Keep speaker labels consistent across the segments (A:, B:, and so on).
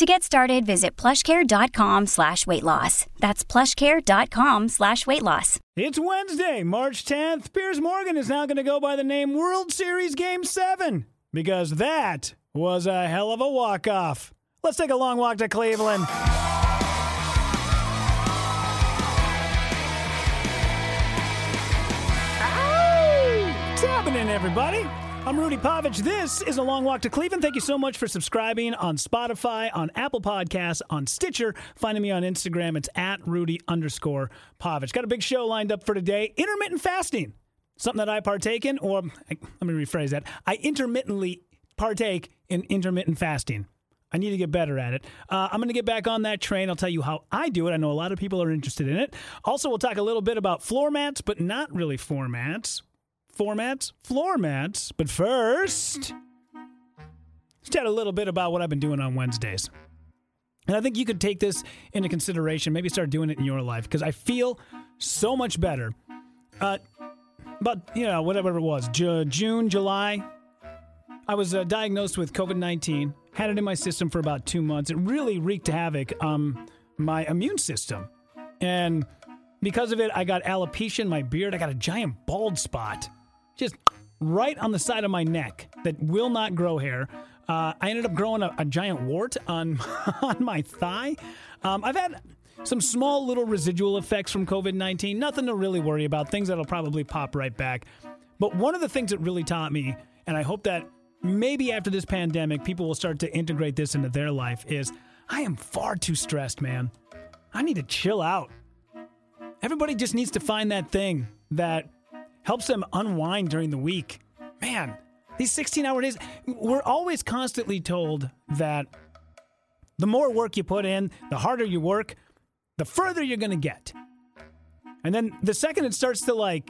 A: To get started, visit plushcare.com slash weight loss. That's plushcare.com slash weight loss.
B: It's Wednesday, March 10th. Piers Morgan is now going to go by the name World Series Game 7 because that was a hell of a walk-off. Let's take a long walk to Cleveland. What's happening, everybody? I'm Rudy Pavich. This is a long walk to Cleveland. Thank you so much for subscribing on Spotify, on Apple Podcasts, on Stitcher. Finding me on Instagram, it's at Rudy underscore Pavich. Got a big show lined up for today. Intermittent fasting, something that I partake in, or let me rephrase that. I intermittently partake in intermittent fasting. I need to get better at it. Uh, I'm going to get back on that train. I'll tell you how I do it. I know a lot of people are interested in it. Also, we'll talk a little bit about floor mats, but not really formats. Formats, floor mats. But first, let's chat a little bit about what I've been doing on Wednesdays. And I think you could take this into consideration, maybe start doing it in your life, because I feel so much better. Uh, about, you know, whatever it was, Ju- June, July, I was uh, diagnosed with COVID 19, had it in my system for about two months. It really wreaked havoc on my immune system. And because of it, I got alopecia in my beard. I got a giant bald spot just right on the side of my neck that will not grow hair. Uh, I ended up growing a, a giant wart on, on my thigh. Um, I've had some small little residual effects from COVID 19, nothing to really worry about, things that'll probably pop right back. But one of the things that really taught me, and I hope that maybe after this pandemic, people will start to integrate this into their life is I am far too stressed, man. I need to chill out. Everybody just needs to find that thing that helps them unwind during the week. Man, these 16 hour days, we're always constantly told that the more work you put in, the harder you work, the further you're going to get. And then the second it starts to like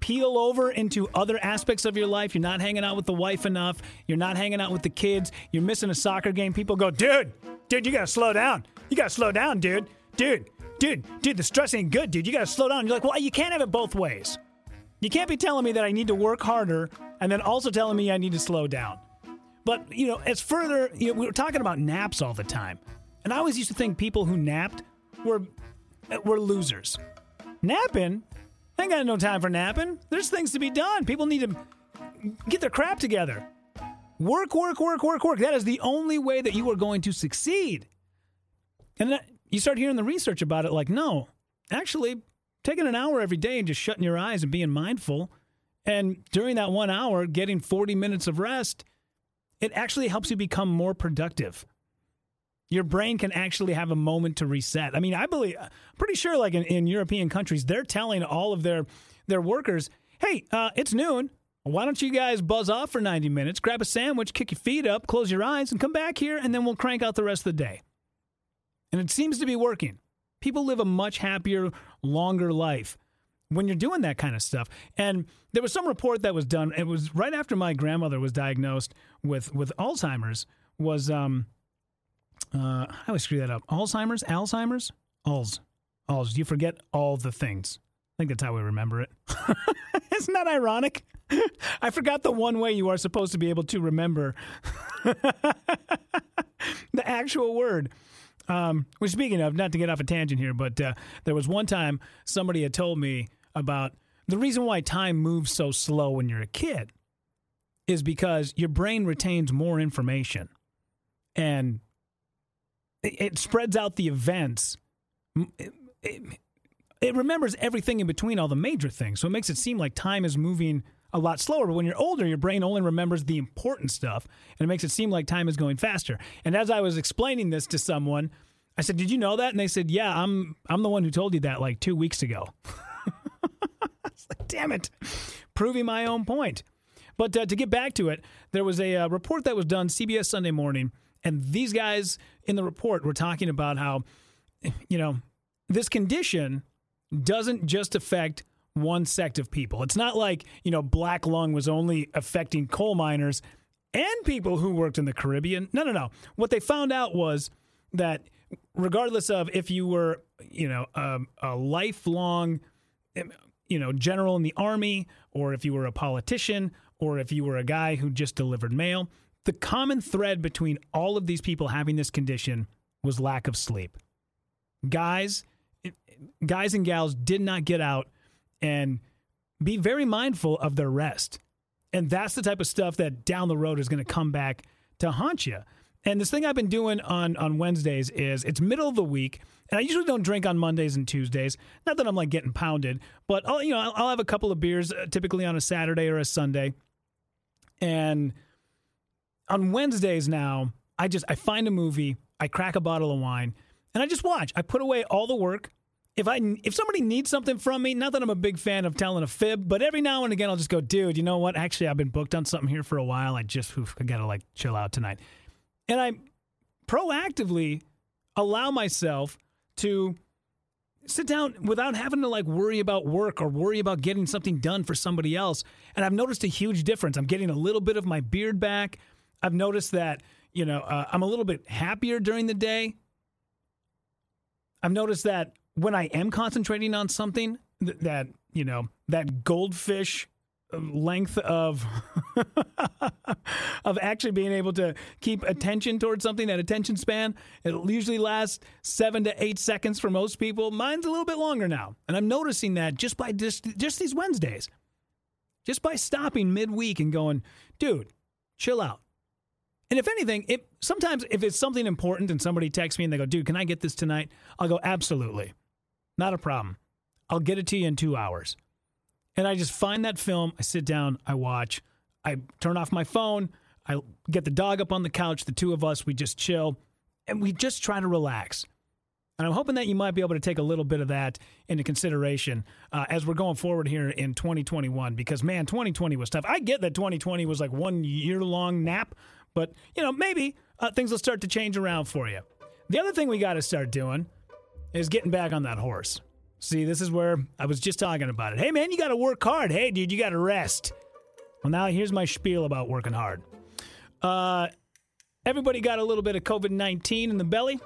B: peel over into other aspects of your life. You're not hanging out with the wife enough. You're not hanging out with the kids. You're missing a soccer game. People go, dude, dude, you gotta slow down. You gotta slow down, dude. Dude, dude, dude, the stress ain't good, dude. You gotta slow down. You're like, well, you can't have it both ways. You can't be telling me that I need to work harder and then also telling me I need to slow down. But, you know, as further, you know, we were talking about naps all the time. And I always used to think people who napped were, were losers. Napping I ain't got no time for napping. There's things to be done. People need to get their crap together. Work, work, work, work, work. That is the only way that you are going to succeed. And then you start hearing the research about it like, no, actually, taking an hour every day and just shutting your eyes and being mindful, and during that one hour, getting 40 minutes of rest, it actually helps you become more productive your brain can actually have a moment to reset. I mean, I believe, pretty sure, like in, in European countries, they're telling all of their their workers, "Hey, uh, it's noon. Why don't you guys buzz off for 90 minutes, grab a sandwich, kick your feet up, close your eyes, and come back here, and then we'll crank out the rest of the day." And it seems to be working. People live a much happier, longer life when you're doing that kind of stuff. And there was some report that was done. It was right after my grandmother was diagnosed with with Alzheimer's. Was um, uh, I always screw that up. Alzheimer's? Alzheimer's? Alz. Alz. You forget all the things. I think that's how we remember it. Isn't that ironic? I forgot the one way you are supposed to be able to remember the actual word. Um, well, speaking of, not to get off a tangent here, but uh, there was one time somebody had told me about the reason why time moves so slow when you're a kid is because your brain retains more information. And it spreads out the events. It, it, it, remembers everything in between all the major things. So it makes it seem like time is moving a lot slower. But when you're older, your brain only remembers the important stuff, and it makes it seem like time is going faster. And as I was explaining this to someone, I said, "Did you know that?" And they said, "Yeah, I'm I'm the one who told you that like two weeks ago." like, damn it, proving my own point. But uh, to get back to it, there was a uh, report that was done CBS Sunday Morning and these guys in the report were talking about how, you know, this condition doesn't just affect one sect of people. It's not like, you know, black lung was only affecting coal miners and people who worked in the Caribbean. No, no, no. What they found out was that regardless of if you were, you know, um, a lifelong, you know, general in the army, or if you were a politician, or if you were a guy who just delivered mail, the common thread between all of these people having this condition was lack of sleep. Guys, guys and gals did not get out and be very mindful of their rest. And that's the type of stuff that down the road is going to come back to haunt you. And this thing I've been doing on on Wednesdays is it's middle of the week, and I usually don't drink on Mondays and Tuesdays. Not that I'm like getting pounded, but I'll you know I'll, I'll have a couple of beers uh, typically on a Saturday or a Sunday. And on Wednesdays now, I just I find a movie, I crack a bottle of wine, and I just watch. I put away all the work if I if somebody needs something from me, not that I'm a big fan of telling a fib, but every now and again I'll just go, dude, you know what? Actually, I've been booked on something here for a while. I just oof, I gotta like chill out tonight, and I proactively allow myself to sit down without having to like worry about work or worry about getting something done for somebody else. And I've noticed a huge difference. I'm getting a little bit of my beard back. I've noticed that you know uh, I'm a little bit happier during the day. I've noticed that when I am concentrating on something th- that, you know, that goldfish uh, length of of actually being able to keep attention towards something that attention span it usually lasts 7 to 8 seconds for most people. Mine's a little bit longer now and i'm noticing that just by just, just these wednesdays just by stopping midweek and going dude chill out. And if anything if sometimes if it's something important and somebody texts me and they go dude can i get this tonight? I'll go absolutely not a problem. I'll get it to you in two hours. And I just find that film, I sit down, I watch, I turn off my phone, I get the dog up on the couch, the two of us, we just chill, and we just try to relax. And I'm hoping that you might be able to take a little bit of that into consideration uh, as we're going forward here in 2021. Because, man, 2020 was tough. I get that 2020 was like one year long nap, but, you know, maybe uh, things will start to change around for you. The other thing we got to start doing is getting back on that horse. See, this is where I was just talking about it. Hey, man, you got to work hard. Hey, dude, you got to rest. Well, now here's my spiel about working hard. Uh, everybody got a little bit of COVID 19 in the belly.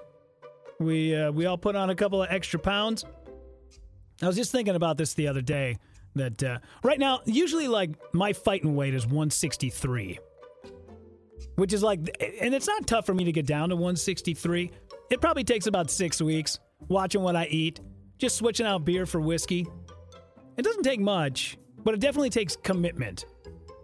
B: We, uh, we all put on a couple of extra pounds. I was just thinking about this the other day that uh, right now, usually, like, my fighting weight is 163, which is like, and it's not tough for me to get down to 163. It probably takes about six weeks watching what I eat, just switching out beer for whiskey. It doesn't take much, but it definitely takes commitment.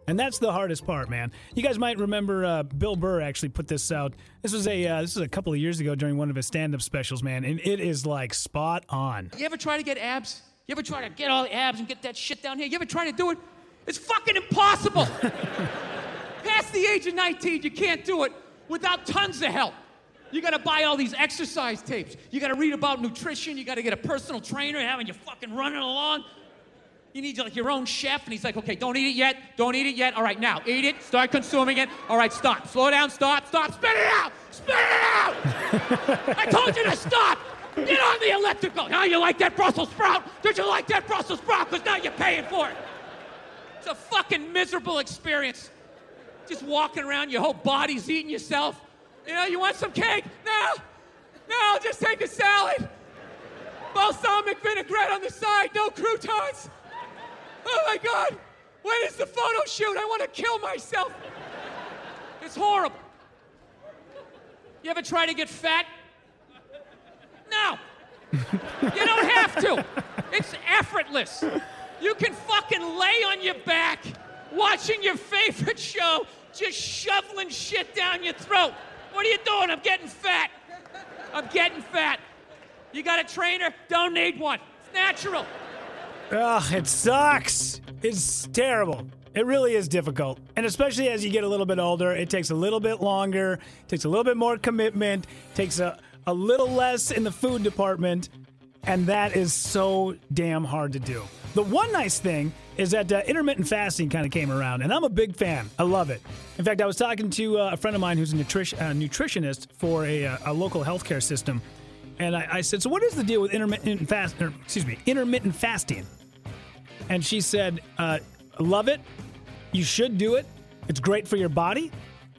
B: And that's the hardest part, man. You guys might remember uh, Bill Burr actually put this out. This was a uh, this was a couple of years ago during one of his stand-up specials, man, and it is like spot on.
C: You ever try to get abs? You ever try to get all the abs and get that shit down here? You ever try to do it? It's fucking impossible. Past the age of 19, you can't do it without tons of help. You gotta buy all these exercise tapes. You gotta read about nutrition. You gotta get a personal trainer having you fucking running along. You need like your own chef, and he's like, okay, don't eat it yet. Don't eat it yet. All right, now eat it. Start consuming it. All right, stop. Slow down. Stop. Stop. Spit it out. Spit it out. I told you to stop. Get on the elliptical. Now you like that Brussels sprout? Did you like that Brussels sprout? Because now you're paying for it. It's a fucking miserable experience. Just walking around, your whole body's eating yourself. You know, you want some cake? No. No, just take a salad. Balsamic vinaigrette on the side, no croutons. Oh my God. When is the photo shoot? I want to kill myself. It's horrible. You ever try to get fat? No. You don't have to. It's effortless. You can fucking lay on your back watching your favorite show, just shoveling shit down your throat. What are you doing? I'm getting fat. I'm getting fat. You got a trainer? Don't need one. It's natural.
B: Ugh, it sucks. It's terrible. It really is difficult. And especially as you get a little bit older, it takes a little bit longer, takes a little bit more commitment, takes a, a little less in the food department, and that is so damn hard to do. The one nice thing is that uh, intermittent fasting kind of came around, and I'm a big fan. I love it. In fact, I was talking to uh, a friend of mine who's a uh, nutritionist for a, uh, a local healthcare system, and I, I said, "So what is the deal with intermittent fast? Or, excuse me, intermittent fasting?" And she said, uh, "Love it. You should do it. It's great for your body.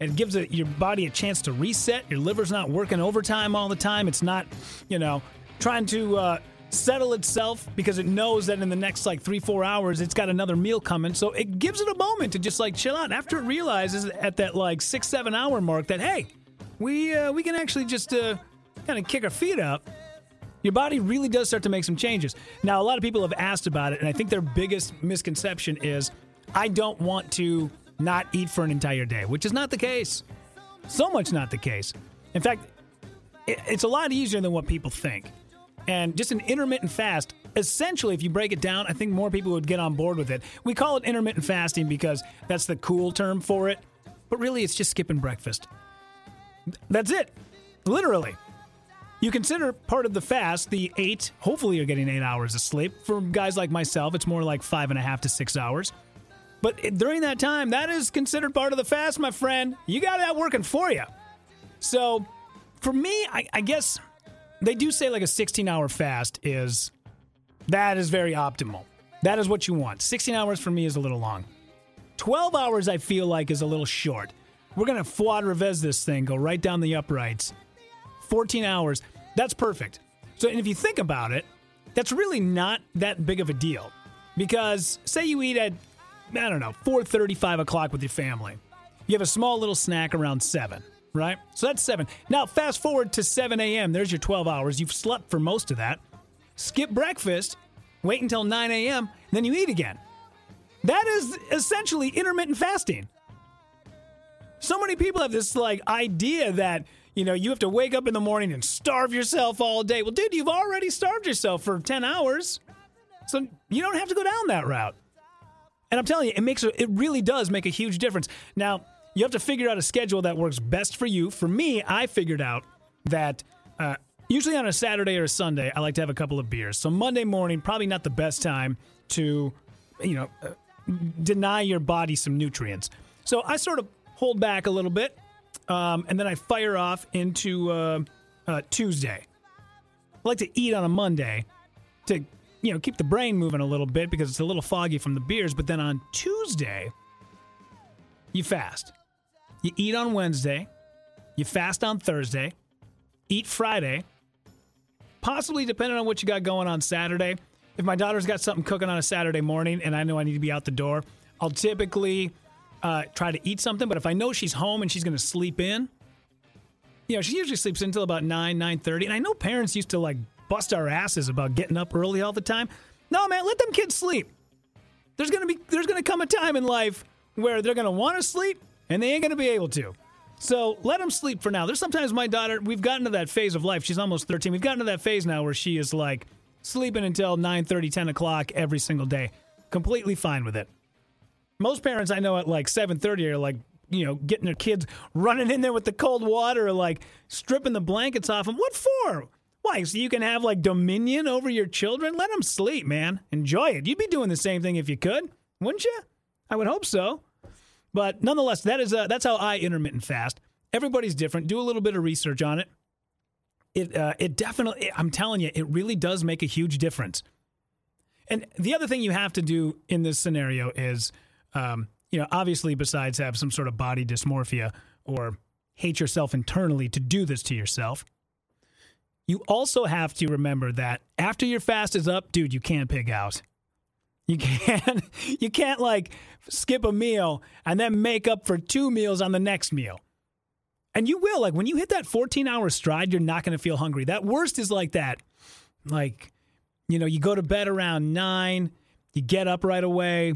B: It gives it, your body a chance to reset. Your liver's not working overtime all the time. It's not, you know, trying to." Uh, settle itself because it knows that in the next like three, four hours, it's got another meal coming. So it gives it a moment to just like chill out. After it realizes at that like six, seven hour mark that, hey, we, uh, we can actually just uh, kind of kick our feet up. Your body really does start to make some changes. Now, a lot of people have asked about it, and I think their biggest misconception is I don't want to not eat for an entire day, which is not the case. So much not the case. In fact, it's a lot easier than what people think. And just an intermittent fast, essentially, if you break it down, I think more people would get on board with it. We call it intermittent fasting because that's the cool term for it, but really it's just skipping breakfast. That's it, literally. You consider part of the fast the eight, hopefully, you're getting eight hours of sleep. For guys like myself, it's more like five and a half to six hours. But during that time, that is considered part of the fast, my friend. You got that working for you. So, for me, I, I guess they do say like a 16 hour fast is that is very optimal. That is what you want. 16 hours for me is a little long. 12 hours I feel like is a little short. We're going to foie revés this thing, go right down the uprights. 14 hours, that's perfect. So, and if you think about it, that's really not that big of a deal. Because say you eat at, I don't know, 4.30, 5 o'clock with your family. You have a small little snack around 7 right? So that's seven. Now, fast forward to 7 a.m. There's your 12 hours. You've slept for most of that. Skip breakfast, wait until 9 a.m., then you eat again. That is essentially intermittent fasting. So many people have this like idea that, you know, you have to wake up in the morning and starve yourself all day. Well, dude, you've already starved yourself for 10 hours. So you don't have to go down that route. And I'm telling you, it makes a, it really does make a huge difference. Now, you have to figure out a schedule that works best for you. For me, I figured out that uh, usually on a Saturday or a Sunday, I like to have a couple of beers. So Monday morning, probably not the best time to, you know, uh, deny your body some nutrients. So I sort of hold back a little bit, um, and then I fire off into uh, uh Tuesday. I like to eat on a Monday to, you know, keep the brain moving a little bit because it's a little foggy from the beers. But then on Tuesday, you fast. You eat on Wednesday, you fast on Thursday, eat Friday, possibly depending on what you got going on Saturday. If my daughter's got something cooking on a Saturday morning and I know I need to be out the door, I'll typically uh, try to eat something. But if I know she's home and she's going to sleep in, you know, she usually sleeps until about 9, 9.30. And I know parents used to like bust our asses about getting up early all the time. No, man, let them kids sleep. There's to be there's to come a time in life where they're to want to sleep and they ain't going to be able to. So let them sleep for now. There's sometimes my daughter, we've gotten to that phase of life. She's almost 13. We've gotten to that phase now where she is like sleeping until 9 30, 10 o'clock every single day. Completely fine with it. Most parents I know at like 7 30 are like, you know, getting their kids running in there with the cold water or like stripping the blankets off them. What for? Why? So you can have like dominion over your children? Let them sleep, man. Enjoy it. You'd be doing the same thing if you could, wouldn't you? I would hope so. But nonetheless, that is uh, that's how I intermittent fast. Everybody's different. Do a little bit of research on it. It uh, it definitely. I'm telling you, it really does make a huge difference. And the other thing you have to do in this scenario is, um, you know, obviously, besides have some sort of body dysmorphia or hate yourself internally to do this to yourself, you also have to remember that after your fast is up, dude, you can't pig out. You can't you can't like skip a meal and then make up for two meals on the next meal. And you will like when you hit that 14 hour stride, you're not going to feel hungry. That worst is like that. Like you know, you go to bed around 9, you get up right away.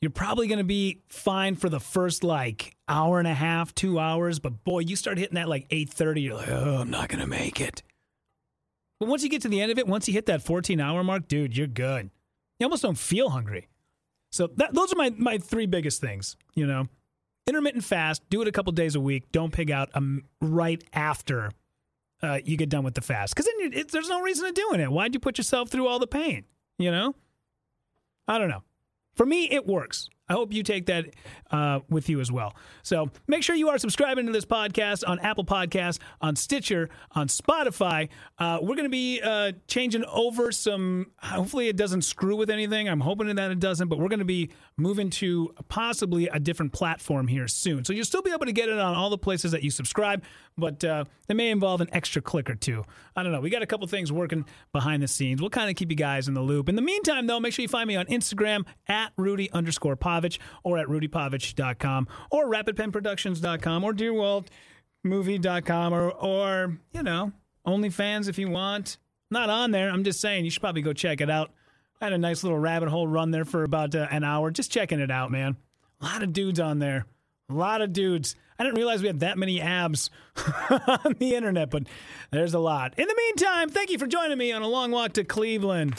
B: You're probably going to be fine for the first like hour and a half, 2 hours, but boy, you start hitting that like 8:30, you're like, "Oh, I'm not going to make it." But once you get to the end of it, once you hit that 14 hour mark, dude, you're good. You almost don't feel hungry. So that, those are my, my three biggest things, you know. Intermittent fast, do it a couple days a week. Don't pig out um, right after uh, you get done with the fast. Because then it, there's no reason to doing it. Why'd you put yourself through all the pain, you know? I don't know. For me, it works. I hope you take that uh, with you as well. So make sure you are subscribing to this podcast on Apple Podcasts, on Stitcher, on Spotify. Uh, we're going to be uh, changing over some. Hopefully, it doesn't screw with anything. I'm hoping that it doesn't, but we're going to be moving to possibly a different platform here soon. So you'll still be able to get it on all the places that you subscribe, but uh, it may involve an extra click or two. I don't know. We got a couple things working behind the scenes. We'll kind of keep you guys in the loop. In the meantime, though, make sure you find me on Instagram at Rudy underscore Pavich or at rudypavich.com or rapidpenproductions.com or dearwaltmovie.com or, or, you know, OnlyFans if you want. Not on there. I'm just saying you should probably go check it out. I had a nice little rabbit hole run there for about uh, an hour, just checking it out, man. A lot of dudes on there. A lot of dudes. I didn't realize we had that many abs on the internet, but there's a lot. In the meantime, thank you for joining me on a long walk to Cleveland.